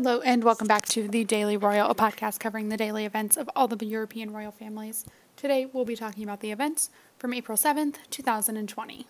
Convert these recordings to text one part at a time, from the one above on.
Hello, and welcome back to the Daily Royal, a podcast covering the daily events of all the European royal families. Today, we'll be talking about the events from April 7th, 2020.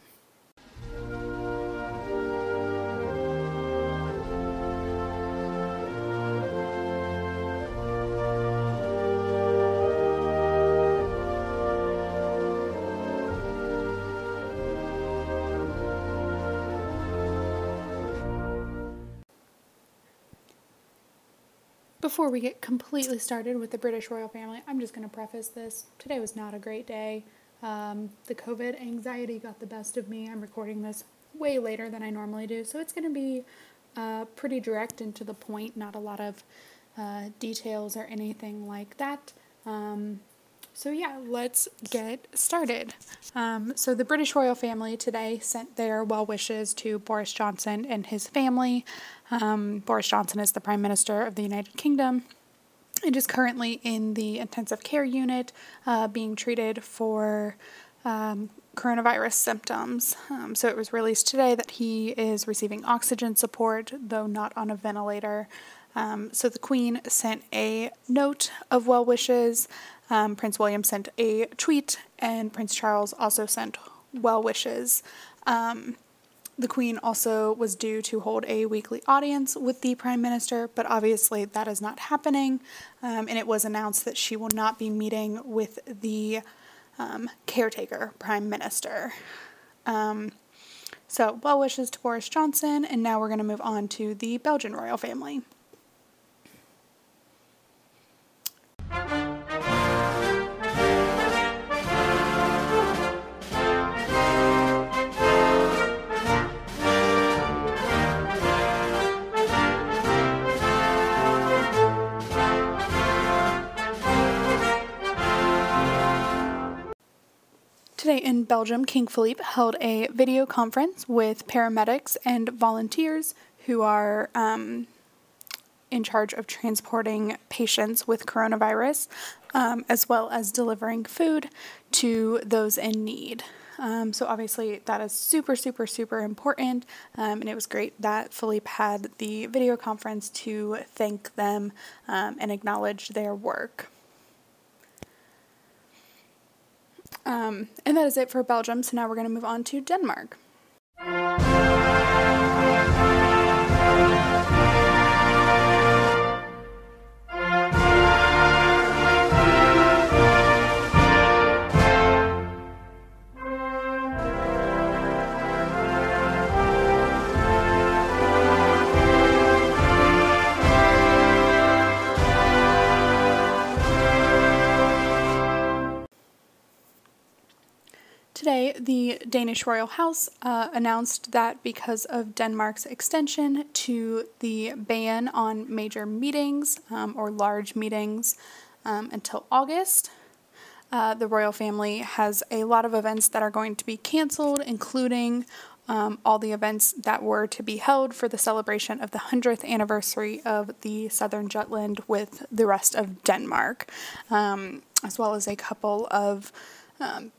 Before we get completely started with the British royal family, I'm just going to preface this. Today was not a great day. Um, the COVID anxiety got the best of me. I'm recording this way later than I normally do, so it's going to be uh, pretty direct and to the point, not a lot of uh, details or anything like that. Um, so, yeah, let's get started. Um, so, the British royal family today sent their well wishes to Boris Johnson and his family. Um, Boris Johnson is the Prime Minister of the United Kingdom and is currently in the intensive care unit uh, being treated for um, coronavirus symptoms. Um, so, it was released today that he is receiving oxygen support, though not on a ventilator. Um, so, the Queen sent a note of well wishes. Um, Prince William sent a tweet, and Prince Charles also sent well wishes. Um, the Queen also was due to hold a weekly audience with the Prime Minister, but obviously that is not happening, um, and it was announced that she will not be meeting with the um, caretaker Prime Minister. Um, so, well wishes to Boris Johnson, and now we're going to move on to the Belgian royal family. Today in Belgium, King Philippe held a video conference with paramedics and volunteers who are um, in charge of transporting patients with coronavirus, um, as well as delivering food to those in need. Um, so, obviously, that is super, super, super important. Um, and it was great that Philippe had the video conference to thank them um, and acknowledge their work. Um, and that is it for Belgium. So now we're going to move on to Denmark. The Danish royal house uh, announced that because of Denmark's extension to the ban on major meetings um, or large meetings um, until August, uh, the royal family has a lot of events that are going to be canceled, including um, all the events that were to be held for the celebration of the 100th anniversary of the Southern Jutland with the rest of Denmark, um, as well as a couple of um,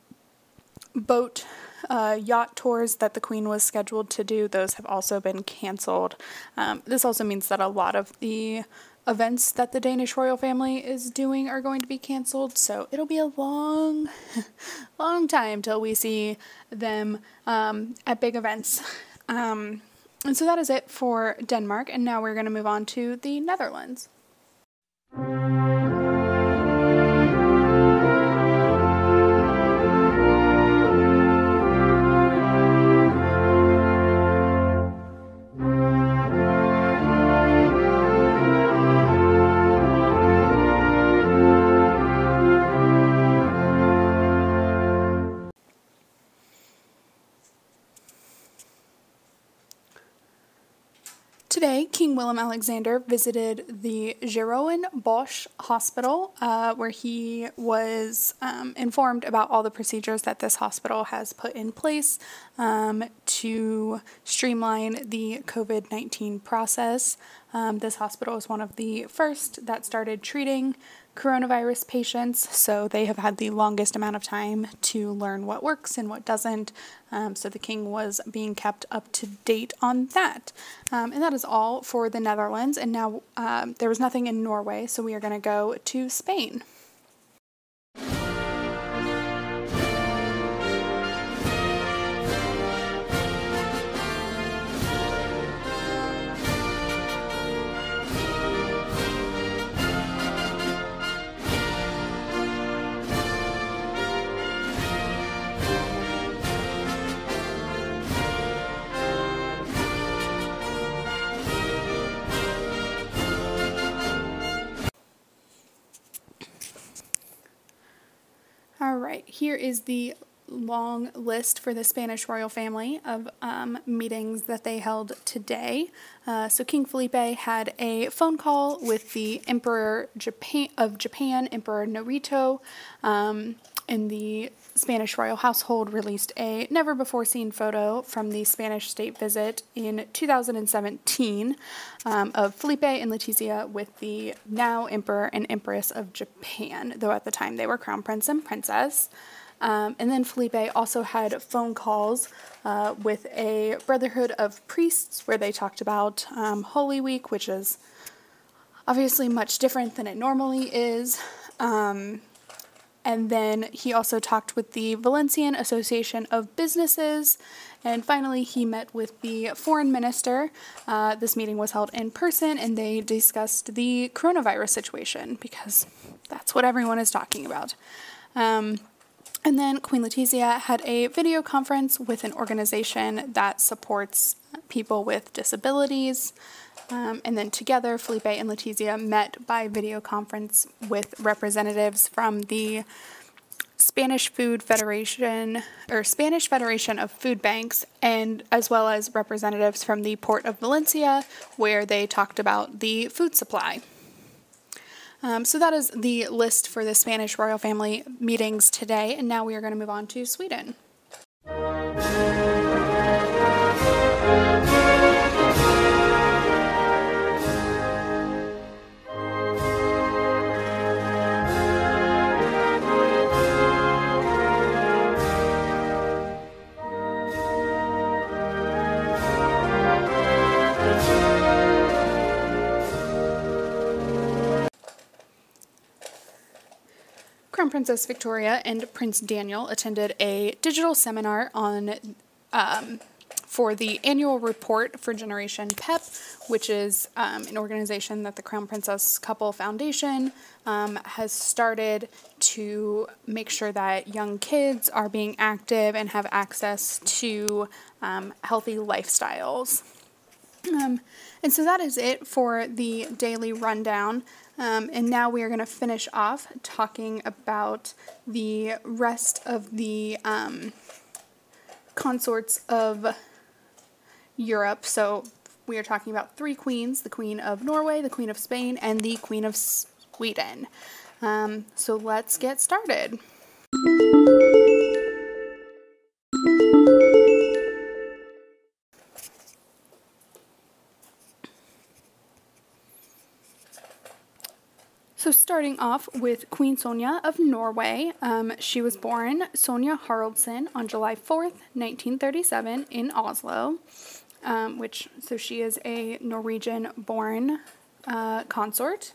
boat uh, yacht tours that the Queen was scheduled to do, those have also been canceled. Um, this also means that a lot of the events that the Danish royal family is doing are going to be canceled, so it'll be a long, long time till we see them um, at big events. Um, and so that is it for Denmark, and now we're going to move on to the Netherlands. Willem Alexander visited the Jeroen Bosch Hospital, uh, where he was um, informed about all the procedures that this hospital has put in place um, to streamline the COVID 19 process. Um, this hospital is one of the first that started treating coronavirus patients, so they have had the longest amount of time to learn what works and what doesn't. Um, so the king was being kept up to date on that. Um, and that is all for the Netherlands. And now um, there was nothing in Norway, so we are going to go to Spain. Right, here is the long list for the Spanish royal family of um, meetings that they held today. Uh, so King Felipe had a phone call with the Emperor Japan of Japan, Emperor Naruhito. Um, in the Spanish royal household released a never before seen photo from the Spanish state visit in 2017 um, of Felipe and Letizia with the now Emperor and Empress of Japan, though at the time they were Crown Prince and Princess. Um, and then Felipe also had phone calls uh, with a Brotherhood of Priests where they talked about um, Holy Week, which is obviously much different than it normally is. Um, and then he also talked with the Valencian Association of Businesses. And finally, he met with the foreign minister. Uh, this meeting was held in person, and they discussed the coronavirus situation because that's what everyone is talking about. Um, and then Queen Letizia had a video conference with an organization that supports people with disabilities. Um, and then together, Felipe and Letizia met by video conference with representatives from the Spanish Food Federation or Spanish Federation of Food Banks, and as well as representatives from the Port of Valencia, where they talked about the food supply. Um, so that is the list for the Spanish royal family meetings today, and now we are going to move on to Sweden. Princess Victoria and Prince Daniel attended a digital seminar on um, for the annual report for Generation PEP, which is um, an organization that the Crown Princess Couple Foundation um, has started to make sure that young kids are being active and have access to um, healthy lifestyles. Um, and so that is it for the daily rundown. Um, and now we are going to finish off talking about the rest of the um, consorts of Europe. So we are talking about three queens the Queen of Norway, the Queen of Spain, and the Queen of Sweden. Um, so let's get started. Starting off with Queen Sonja of Norway, um, she was born Sonja Haraldsen on July 4th, 1937, in Oslo, um, which, so she is a Norwegian born uh, consort.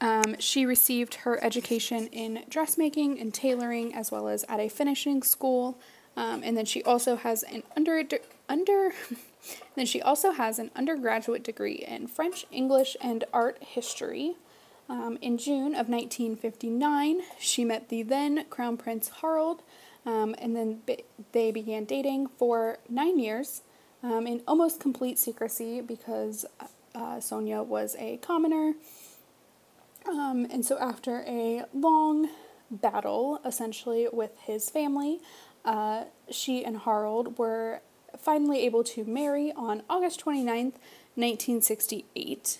Um, she received her education in dressmaking and tailoring, as well as at a finishing school. Um, and then she also has an under under. then she also has an undergraduate degree in French, English, and art history. Um, in June of 1959, she met the then Crown Prince Harald, um, and then be- they began dating for nine years um, in almost complete secrecy because uh, Sonja was a commoner. Um, and so, after a long battle, essentially, with his family, uh, she and Harald were finally able to marry on August 29th, 1968.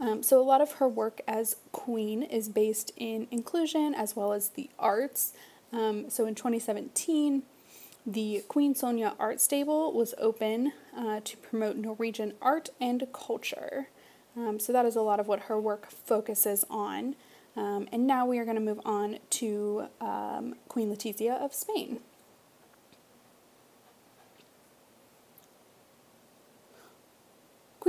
Um, so, a lot of her work as queen is based in inclusion as well as the arts. Um, so, in 2017, the Queen Sonja Art Stable was open uh, to promote Norwegian art and culture. Um, so, that is a lot of what her work focuses on. Um, and now we are going to move on to um, Queen Letizia of Spain.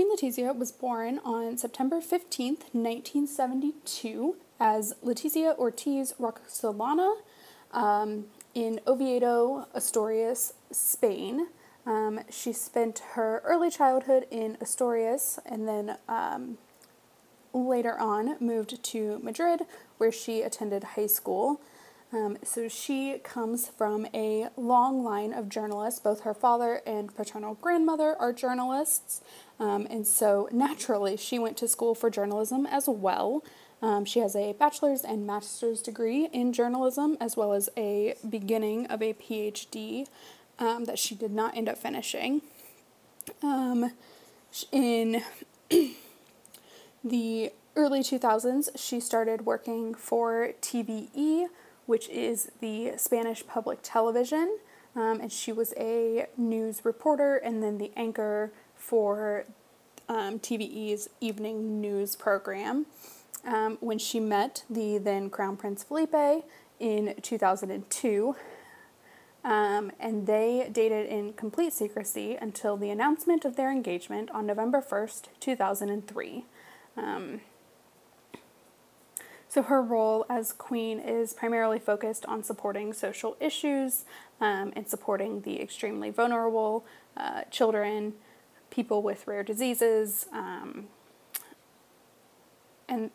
Queen Letizia was born on September 15th, 1972, as Letizia Ortiz Rocasolano um, in Oviedo, Asturias, Spain. Um, she spent her early childhood in Asturias and then um, later on moved to Madrid, where she attended high school. Um, so she comes from a long line of journalists. Both her father and paternal grandmother are journalists. Um, and so naturally, she went to school for journalism as well. Um, she has a bachelor's and master's degree in journalism, as well as a beginning of a PhD um, that she did not end up finishing. Um, in the early 2000s, she started working for TVE, which is the Spanish public television, um, and she was a news reporter and then the anchor for um, TVE's evening news program. Um, when she met the then Crown Prince Felipe in 2002, um, and they dated in complete secrecy until the announcement of their engagement on November 1st, 2003. So, her role as queen is primarily focused on supporting social issues um, and supporting the extremely vulnerable, uh, children, people with rare diseases, um, and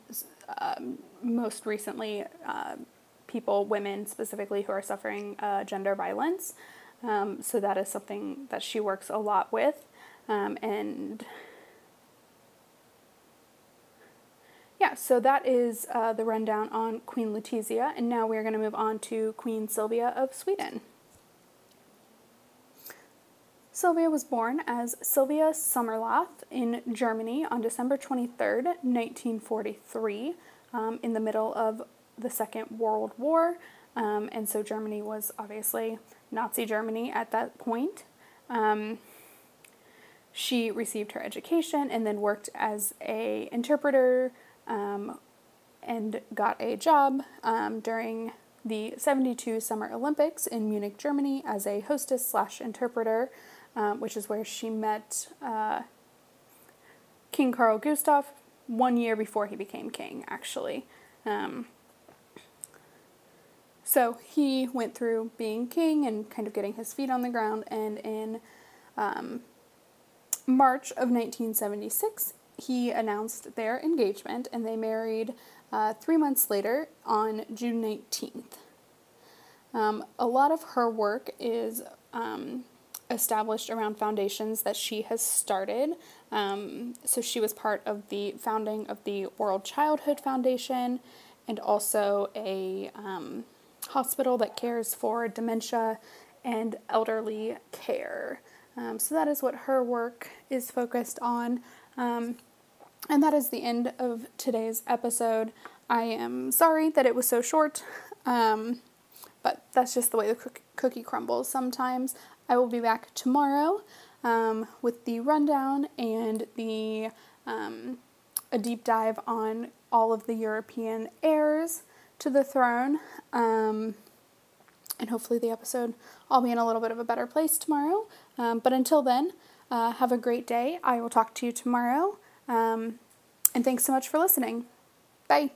um, most recently, uh, people, women specifically, who are suffering uh, gender violence. Um, so that is something that she works a lot with. Um, and yeah, so that is uh, the rundown on Queen Letizia. And now we're going to move on to Queen Sylvia of Sweden. Sylvia was born as Sylvia Sommerlath in Germany on December 23rd, 1943, um, in the middle of the Second World War, um, and so Germany was obviously Nazi Germany at that point. Um, she received her education and then worked as a interpreter um, and got a job um, during the 72 Summer Olympics in Munich, Germany, as a hostess slash interpreter, um, which is where she met uh, King Carl Gustav one year before he became king, actually. Um, so he went through being king and kind of getting his feet on the ground, and in um, March of 1976, he announced their engagement, and they married uh, three months later on June 19th. Um, a lot of her work is um, established around foundations that she has started. Um, so she was part of the founding of the World Childhood Foundation and also a um, hospital that cares for dementia and elderly care. Um, so that is what her work is focused on. Um, and that is the end of today's episode. I am sorry that it was so short, um, but that's just the way the cookie crumbles sometimes. I will be back tomorrow um, with the rundown and the um, a deep dive on all of the European heirs to the throne. Um, and hopefully, the episode, I'll be in a little bit of a better place tomorrow. Um, but until then, uh, have a great day. I will talk to you tomorrow. Um, and thanks so much for listening. Bye.